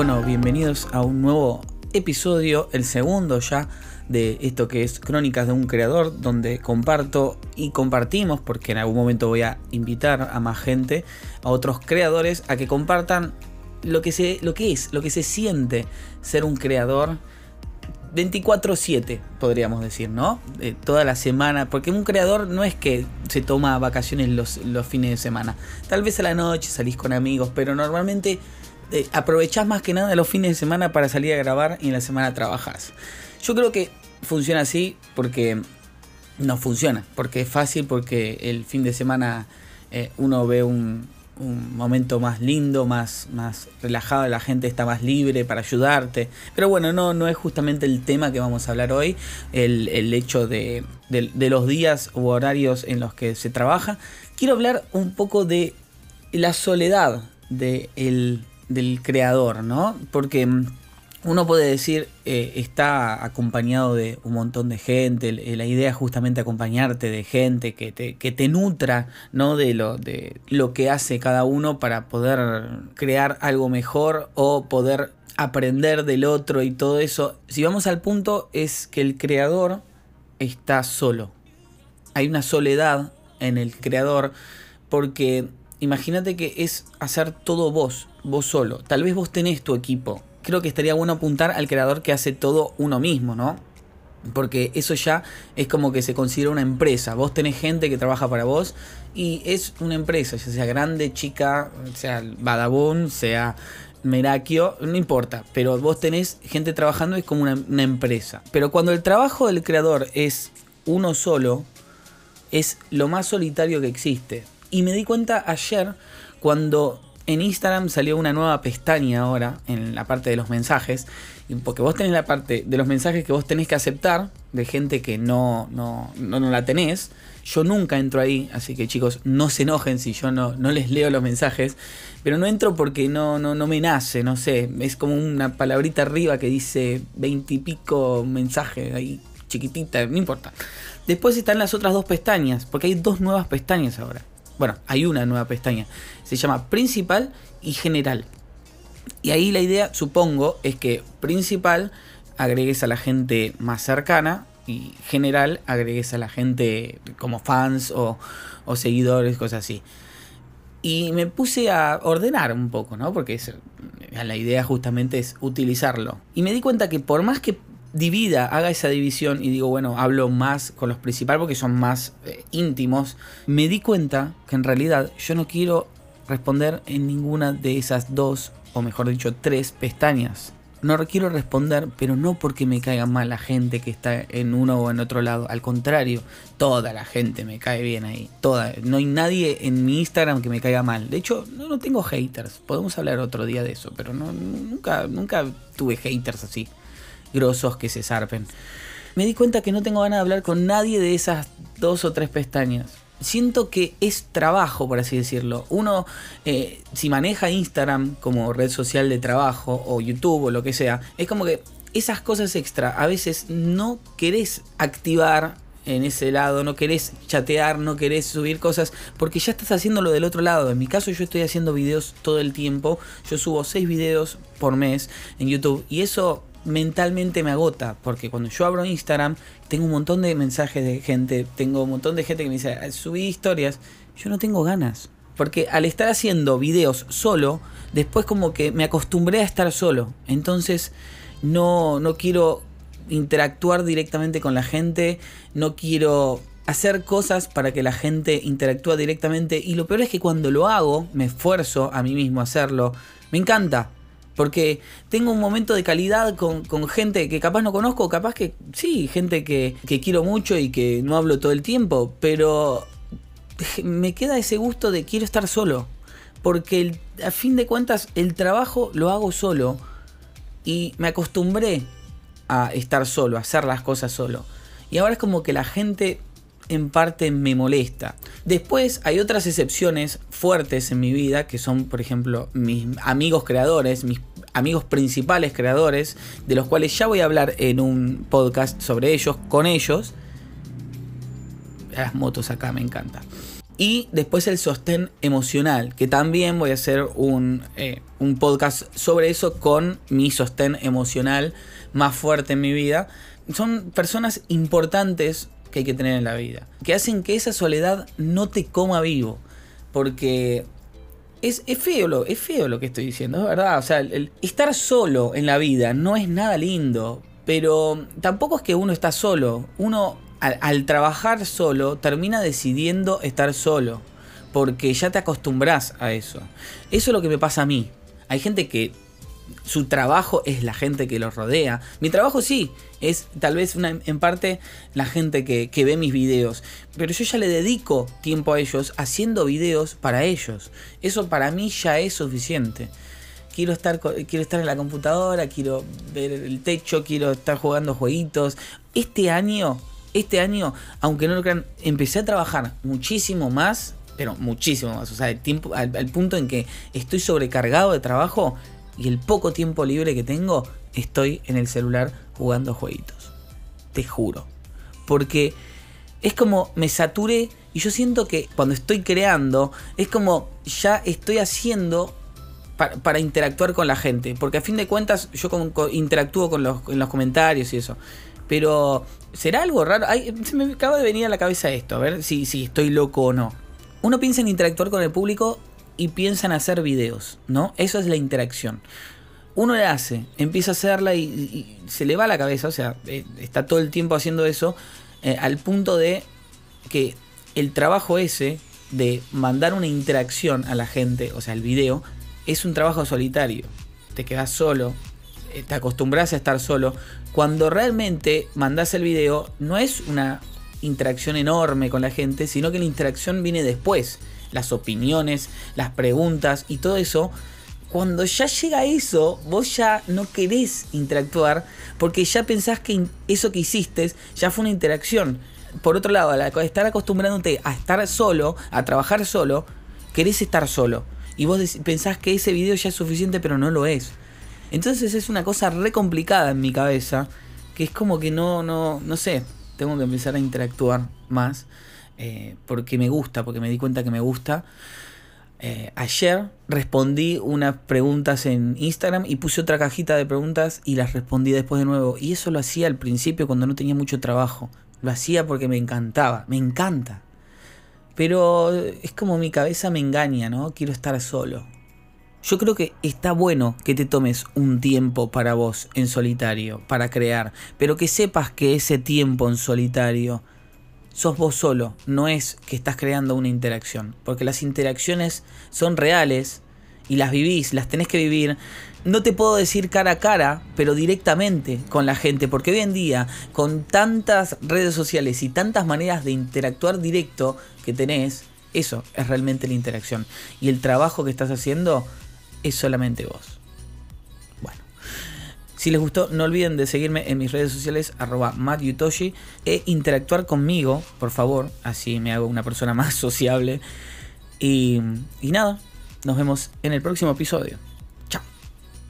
Bueno, bienvenidos a un nuevo episodio, el segundo ya de esto que es Crónicas de un Creador, donde comparto y compartimos, porque en algún momento voy a invitar a más gente, a otros creadores, a que compartan lo que, se, lo que es, lo que se siente ser un creador 24/7, podríamos decir, ¿no? toda la semana, porque un creador no es que se toma vacaciones los, los fines de semana, tal vez a la noche salís con amigos, pero normalmente eh, aprovechás más que nada los fines de semana para salir a grabar y en la semana trabajás. Yo creo que funciona así porque no funciona, porque es fácil, porque el fin de semana eh, uno ve un, momento más lindo, más, más relajado, la gente está más libre para ayudarte. Pero bueno, no, no es justamente el tema que vamos a hablar hoy, el, hecho de, los días u horarios en los que se trabaja. Quiero hablar un poco de la soledad del creador, ¿no? Porque uno puede decir, eh, está acompañado de un montón de gente, la idea es justamente acompañarte de gente que te, que te nutra ¿no? de, lo, de lo que hace cada uno para poder crear algo mejor o poder aprender del otro y todo eso. Si vamos al punto es que el creador está solo. Hay una soledad en el creador porque imagínate que es hacer todo vos, vos solo. Tal vez vos tenés tu equipo, creo que estaría bueno apuntar al creador que hace todo uno mismo, ¿no? Porque eso ya es como que se considera una empresa. Vos tenés gente que trabaja para vos y es una empresa, ya sea grande, chica, sea Badabun, sea Merakio, no importa, pero vos tenés gente trabajando, es como una, empresa. Pero cuando el trabajo del creador es uno solo, es lo más solitario que existe. Y me di cuenta ayer cuando en Instagram salió una nueva pestaña ahora en la parte de los mensajes. Porque vos tenés la parte de los mensajes que vos tenés que aceptar de gente que no, no, no, la tenés. Yo nunca entro ahí, así que chicos, no se enojen si yo no, no les leo los mensajes. Pero no entro porque no, no, no me nace, no sé. Es como una palabrita arriba que dice veintipico mensajes ahí chiquitita, no importa. Después están las otras dos pestañas, porque hay dos nuevas pestañas ahora. Bueno, hay una nueva pestaña. Se llama principal y general. Y ahí la idea, supongo, es que principal agregues a la gente más cercana y general agregues a la gente como fans o, seguidores, cosas así. Y me puse a ordenar un poco, ¿no? Porque la idea justamente es utilizarlo. Y me di cuenta que por más que divida, haga esa división y digo, bueno, hablo más con los principales porque son más eh, íntimos, me di cuenta que en realidad yo no quiero responder en ninguna de esas dos, o mejor dicho, tres pestañas. No quiero responder, pero no porque me caiga mal la gente que está en uno o en otro lado. Al contrario, toda la gente me cae bien ahí. Toda. No hay nadie en mi Instagram que me caiga mal. De hecho, no, no tengo haters. Podemos hablar otro día de eso, pero no, nunca, nunca tuve haters así grosos que se zarpen. Me di cuenta que no tengo ganas de hablar con nadie de esas dos o tres pestañas. Siento que es trabajo, por así decirlo. Uno, eh, si maneja Instagram como red social de trabajo, o YouTube, o lo que sea, es como que esas cosas extra a veces no querés activar en ese lado, no querés chatear, no querés subir cosas, porque ya estás haciendo lo del otro lado. En mi caso yo estoy haciendo videos todo el tiempo, yo subo 6 videos por mes en YouTube y eso mentalmente me agota, porque cuando yo abro Instagram tengo un montón de mensajes de gente, tengo un montón de gente que me dice, subí historias, yo no tengo ganas, porque al estar haciendo videos solo, después como que me acostumbré a estar solo, entonces no, no quiero interactuar directamente con la gente, no quiero hacer cosas para que la gente interactúe directamente y lo peor es que cuando lo hago, me esfuerzo a mí mismo a hacerlo, me encanta, porque tengo un momento de calidad con, gente que capaz no conozco, capaz que sí, gente que, quiero mucho y que no hablo todo el tiempo, pero me queda ese gusto de quiero estar solo. Porque a fin de cuentas el trabajo lo hago solo y me acostumbré a estar solo, a hacer las cosas solo. Y ahora es como que la gente en parte me molesta. Después hay otras excepciones fuertes en mi vida, que son, por ejemplo, mis amigos creadores, mis amigos principales creadores, de los cuales ya voy a hablar en un podcast sobre ellos, con ellos. Las motos acá me encanta. Y después el sostén emocional, que también voy a hacer un, eh, un podcast sobre eso con mi sostén emocional más fuerte en mi vida. Son personas importantes que hay que tener en la vida, que hacen que esa soledad no te coma vivo, porque es, feo lo, es feo lo que estoy diciendo, es verdad. O sea, estar solo en la vida no es nada lindo. Pero tampoco es que uno está solo. Uno al, trabajar solo termina decidiendo estar solo. Porque ya te acostumbras a eso. Eso es lo que me pasa a mí. Hay gente que su trabajo es la gente que los rodea. Mi trabajo sí, es tal vez en parte la gente que, ve mis videos. Pero yo ya le dedico tiempo a ellos haciendo videos para ellos. Eso para mí ya es suficiente. Quiero estar, quiero estar en la computadora, quiero ver el techo, quiero estar jugando jueguitos. Este año, este año, aunque no lo crean, empecé a trabajar muchísimo más pero muchísimo más. O sea, el tiempo, al, punto en que estoy sobrecargado de trabajo y el poco tiempo libre que tengo, estoy en el celular jugando jueguitos. Te juro. Porque es como me saturé y yo siento que cuando estoy creando, es como ya estoy haciendo para, interactuar con la gente. Porque a fin de cuentas yo interactúo con los, en los comentarios y eso. Pero, ¿será algo raro? se me acaba de venir a la cabeza esto, a ver si, si estoy loco o no. Uno piensa en interactuar con el público y piensan hacer videos, ¿no? Eso es la interacción. Uno le hace, empieza a hacerla y, se le va la cabeza, o sea, eh, está todo el tiempo haciendo eso, eh, al punto de que el trabajo ese de mandar una interacción a la gente, o sea, el video, es un trabajo solitario. Te quedas solo, eh, te acostumbras a estar solo. Cuando realmente mandas el video, no es una interacción enorme con la gente, sino que la interacción viene después las opiniones, las preguntas y todo eso, cuando ya llega eso, vos ya no querés interactuar porque ya pensás que eso que hiciste ya fue una interacción. Por otro lado, al estar acostumbrándote a estar solo, a trabajar solo, querés estar solo. Y vos pensás que ese video ya es suficiente, pero no lo es. Entonces es una cosa re complicada en mi cabeza, que es como que no, no, no sé, tengo que empezar a interactuar más. Eh, porque me gusta, porque me di cuenta que me gusta. Eh, ayer respondí unas preguntas en Instagram y puse otra cajita de preguntas y las respondí después de nuevo. Y eso lo hacía al principio cuando no tenía mucho trabajo. Lo hacía porque me encantaba, me encanta. Pero es como mi cabeza me engaña, ¿no? Quiero estar solo. Yo creo que está bueno que te tomes un tiempo para vos en solitario, para crear, pero que sepas que ese tiempo en solitario sos vos solo, no es que estás creando una interacción, porque las interacciones son reales y las vivís, las tenés que vivir. No te puedo decir cara a cara, pero directamente con la gente, porque hoy en día, con tantas redes sociales y tantas maneras de interactuar directo que tenés, eso es realmente la interacción. Y el trabajo que estás haciendo es solamente vos. Si les gustó, no olviden de seguirme en mis redes sociales, arroba mattyutoshi, e interactuar conmigo, por favor, así me hago una persona más sociable. Y, y nada, nos vemos en el próximo episodio.